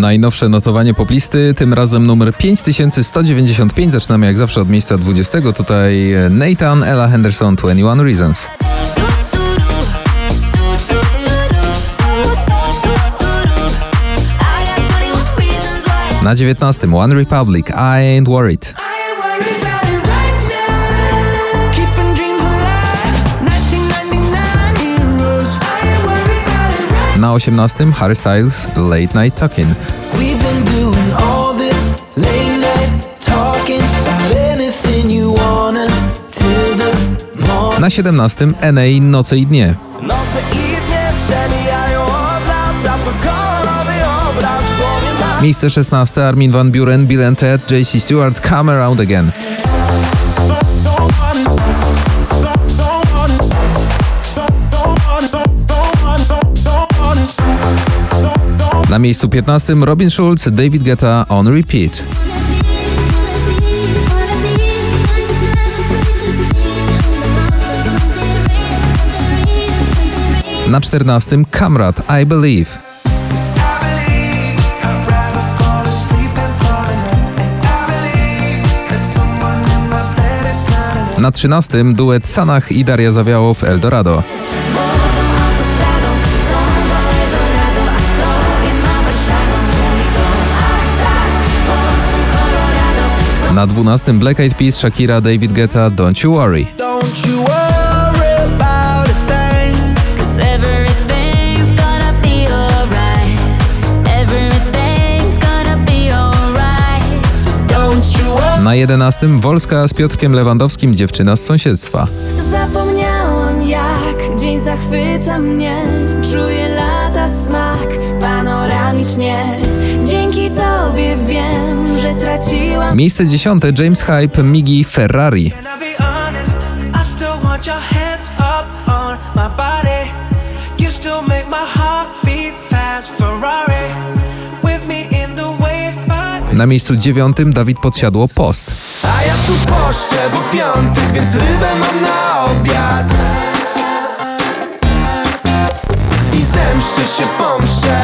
Najnowsze notowanie poplisty, tym razem numer 5195. Zaczynamy jak zawsze od miejsca 20. Tutaj Nathan, Ella Henderson, 21 Reasons. Na 19. One Republic, I Ain't Worried. Na 18. Harry Styles, Late Night Talking. Na 17. NA Noce i Dnie. Noce i przemijają kolorowy obraz. Miejsce 16. Armin van Buren, Bill and Ted, JC Stewart, Come Around Again. Na miejscu 15. Robin Schulz, David Guetta, On Repeat. Na 14. Kamrat, I Believe. Na 13. duet Sanach i Daria Zawiałow, Eldorado. Na 12. Black Eyed Peas, Shakira, David Guetta, Don't You Worry. Don't you worry about a thing. Everything's gonna be alright. Everything's gonna be alright. Don't you worry. Na 11. Wolska z Piotrkiem Lewandowskim, Dziewczyna z sąsiedztwa. Zapomniałam jak dzień zachwyca mnie Czuję lata smak panoramicznie Dzięki tobie wiem, że traciłam Miejsce 10. James Hype, Migi, Ferrari. Na miejscu 9. Dawid Podsiadło, Post. A ja tu poszczę, bo piątek, więc rybę mam na obiad. I zemszczę się, pomszczę.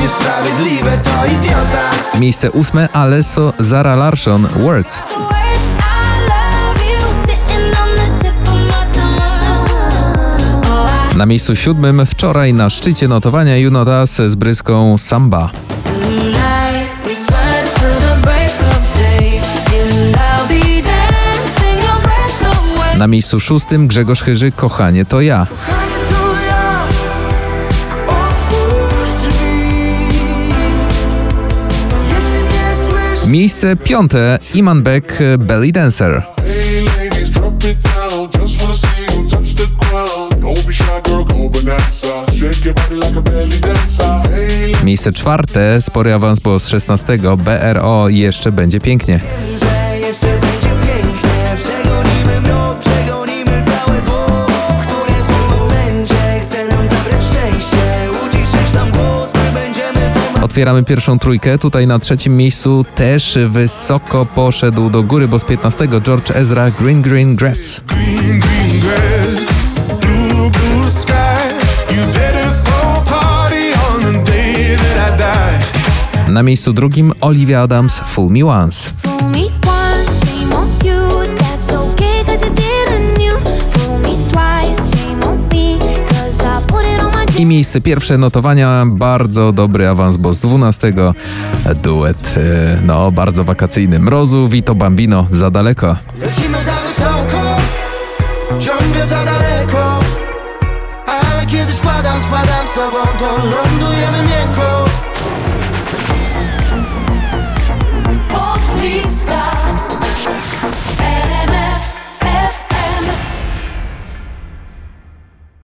Niesprawiedliwe to idiota. Miejsce 8. Alesso, Zara Larsson, Words. Oh, Na miejscu 7. Wczoraj na szczycie notowania Junotas z bryską Samba. Na miejscu 6. Grzegorz Chyży, Kochanie to ja. Body like a belly dancer. Miejsce czwarte, spory awans, bo z 16. BRO jeszcze będzie pięknie. Otwieramy pierwszą trójkę. Tutaj na trzecim miejscu też wysoko poszedł do góry, bo z 15. George Ezra, Green Green Grass. green, green grass, blue, blue sky. Na miejscu drugim Olivia Adams, Fool Me Once. Fool me once, I miejsce pierwsze notowania, bardzo dobry awans, bo z 12. duet, e, no bardzo wakacyjny. Mrozu, Vito Bambino, za daleko. Lecimy za wysoko, ciągle za daleko Ale kiedy spadam, spadam z tobą To lądujemy miękko